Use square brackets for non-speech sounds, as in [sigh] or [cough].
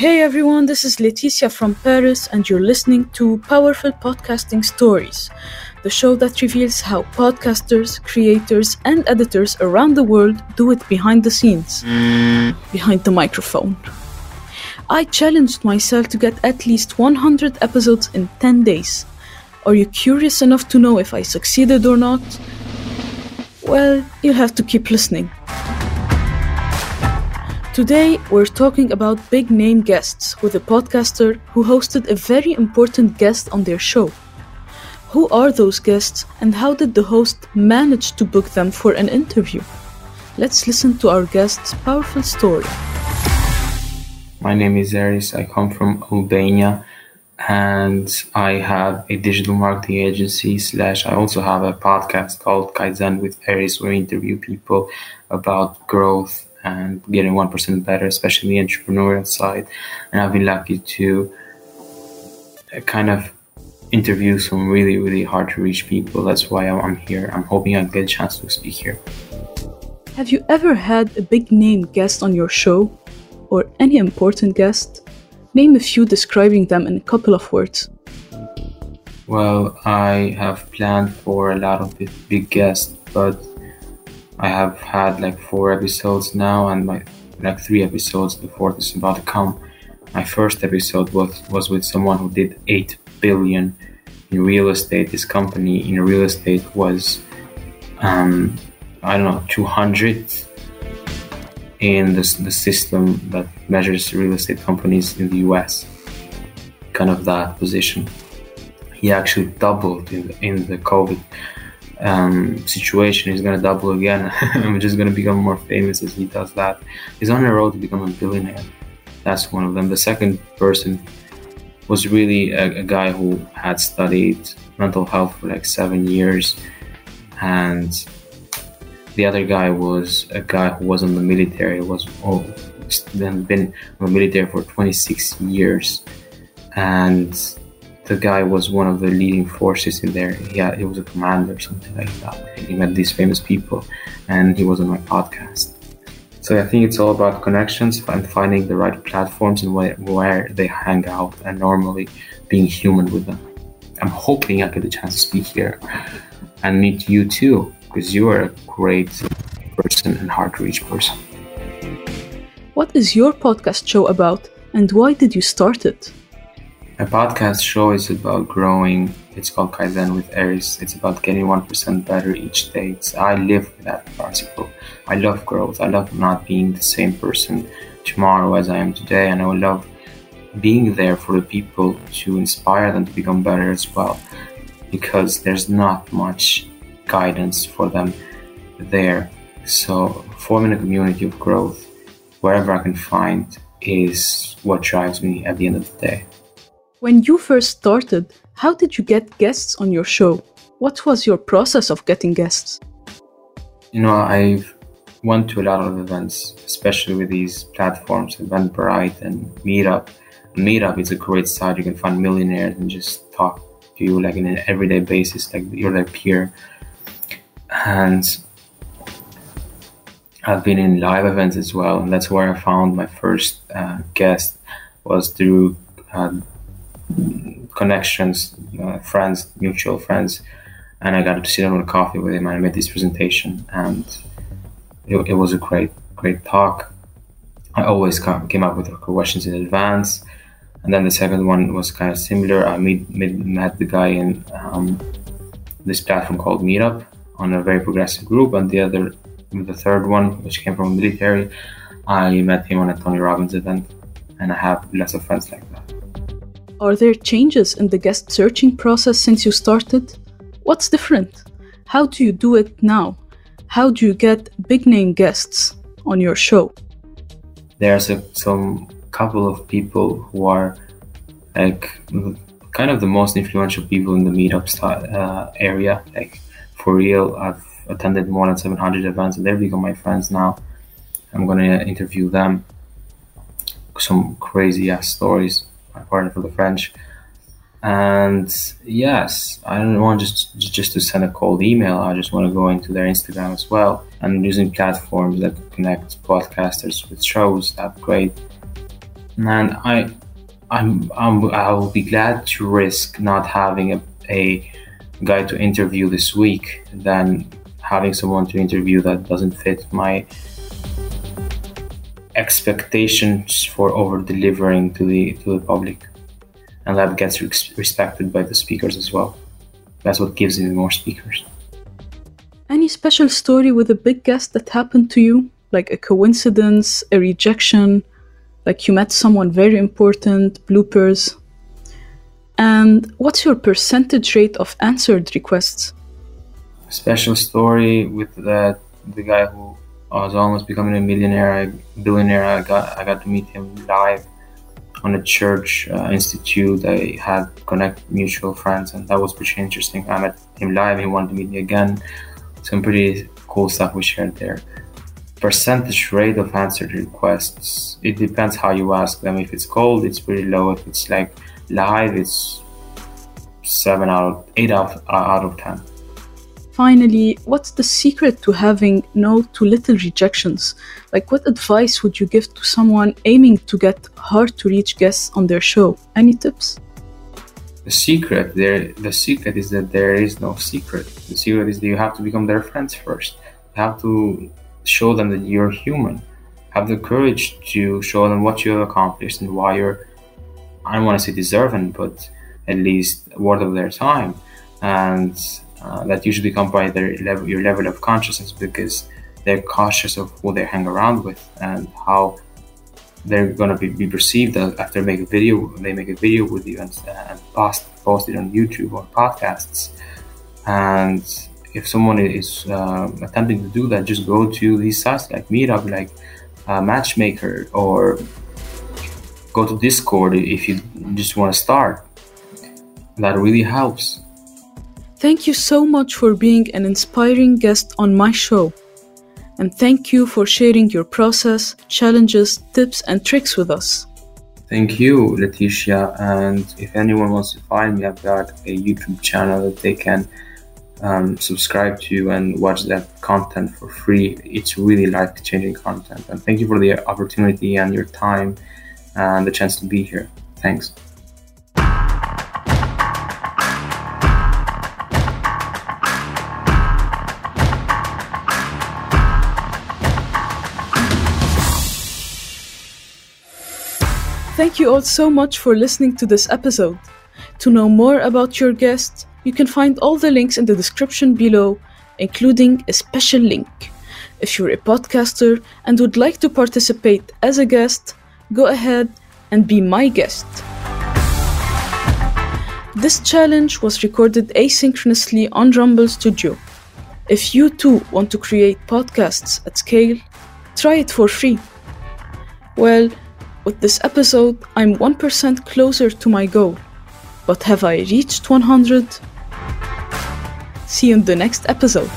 Hey everyone, this is Laetitia from Paris, and you're listening to Powerful Podcasting Stories, the show that reveals how podcasters, creators, and editors around the world do it behind the scenes, behind the microphone. I challenged myself to get at least 100 episodes in 10 days. Are you curious enough to know if I succeeded or not? Well, you'll have to keep listening. Today, we're talking about big name guests with a podcaster who hosted a very important guest on their show. Who are those guests and how did the host manage to book them for an interview? Let's listen to our guest's powerful story. My name is Eris. I come from Albania and I have a digital marketing agency slash I also have a podcast called Kaizen with Eris where I interview people about growth and getting 1% better, especially the entrepreneurial side. And I've been lucky to kind of interview some really, really hard to reach people. That's why I'm here. I'm hoping I get a chance to speak here. Have you ever had a big name guest on your show? Or any important guest? Name a few describing them in a couple of words. Well, I have planned for a lot of big guests, but I have had like four episodes now, and my like three episodes. The fourth is about to come. My first episode was was with someone who did eight billion in real estate. This company in real estate was, um, I don't know, two hundred in the the system that measures real estate companies in the U.S. Kind of that position. He actually doubled in the, in the COVID um, situation going to double again. [laughs] I'm just to become more famous as he does that. He's on the road to become a billionaire. That's one of them. The second person was really a, a guy who had studied mental health for like seven years, and the other guy was a guy who was in the military. Was oh, then been in the military for 26 years, and the guy was one of the leading forces in there. Yeah, he was a commander or something like that. He met these famous people, and he was on my podcast. So I think it's all about connections and finding the right platforms and where, where they hang out, and normally being human with them. I'm hoping I get the chance to speak here and meet you too, because you are a great person and hard to reach person. What is your podcast show about, and why did you start it? My podcast show is about growing. It's called Kaizen with Eris. It's about getting 1% better each day. It's, I live that principle. I love growth. I love not being the same person tomorrow as I am today. And I love being there for the people to inspire them to become better as well. Because there's not much guidance for them there. So forming a community of growth wherever I can find is what drives me at the end of the day. When you first started, how did you get guests on your show? What was your process of getting guests? You know, I've went to a lot of events, especially with these platforms, Eventbrite and Meetup. Meetup is a great site. You can find millionaires and just talk to you like in an everyday basis, like you're their peer. And I've been in live events as well, and that's where I found my first uh, guest was through uh, connections, uh, friends, mutual friends, and I got to sit down a coffee with him and I made this presentation, and it, it was a great, great talk. I always came up with questions in advance, and then the second one was kind of similar. I meet, met, met the guy in um, this platform called Meetup on a very progressive group, and the other, the third one, which came from military, I met him on a Tony Robbins event, and I have lots of friends like that. Are there changes in the guest searching process since you started? What's different? How do you do it now? How do you get big name guests on your show? There's a, some couple of people who are like kind of the most influential people in the meetup uh, area. Like for real, I've attended more than 700 events and they've become my friends now. I'm gonna interview them. Some crazy ass stories pardon for the French. And yes, I don't want just just to send a cold email. I just want to go into their Instagram as well. And using platforms that connect podcasters with shows. That's great. And I, I'm, I'm, I will be glad to risk not having a, a guy to interview this week than having someone to interview that doesn't fit my expectations for over delivering to the to the public. And that gets respected by the speakers as well. That's what gives me more speakers. Any special story with a big guest that happened to you? Like a coincidence a rejection? Like you met someone very important bloopers? And what's your percentage rate of answered requests? Special story with that the guy who was almost becoming a millionaire, billionaire. I got I got to meet him live on a church uh, institute. I had connect mutual friends, and that was pretty interesting. I met him live. He wanted to meet me again. Some pretty cool stuff we shared there. Percentage rate of answered requests. It depends how you ask them. If it's cold, it's pretty low. If it's like live, it's seven out of eight out out of ten finally, what's the secret to having no too little rejections? Like, what advice would you give to someone aiming to get hard to reach guests on their show? Any tips? The secret there, the secret is that there is no secret. The secret is that you have to become their friends first. You have to show them that you're human. Have the courage to show them what you have accomplished and why you're, I don't want to say deserving, but at least worth of their time. And uh, that usually come by their level, your level of consciousness because they're cautious of who they hang around with and how they're gonna be, be perceived after make a video. They make a video with you and, and post post it on YouTube or podcasts. And if someone is uh, attempting to do that, just go to these sites like Meetup, like uh, Matchmaker, or go to Discord if you just want to start. That really helps. Thank you so much for being an inspiring guest on my show. And thank you for sharing your process, challenges, tips, and tricks with us. Thank you, Laetitia. And if anyone wants to find me, I've got a YouTube channel that they can um, subscribe to and watch that content for free. It's really life changing content. And thank you for the opportunity and your time and the chance to be here. Thanks. Thank you all so much for listening to this episode. To know more about your guest, you can find all the links in the description below, including a special link. If you're a podcaster and would like to participate as a guest, go ahead and be my guest. This challenge was recorded asynchronously on Rumble Studio. If you too want to create podcasts at scale, try it for free. Well, with this episode, I'm 1% closer to my goal. But have I reached 100? See you in the next episode.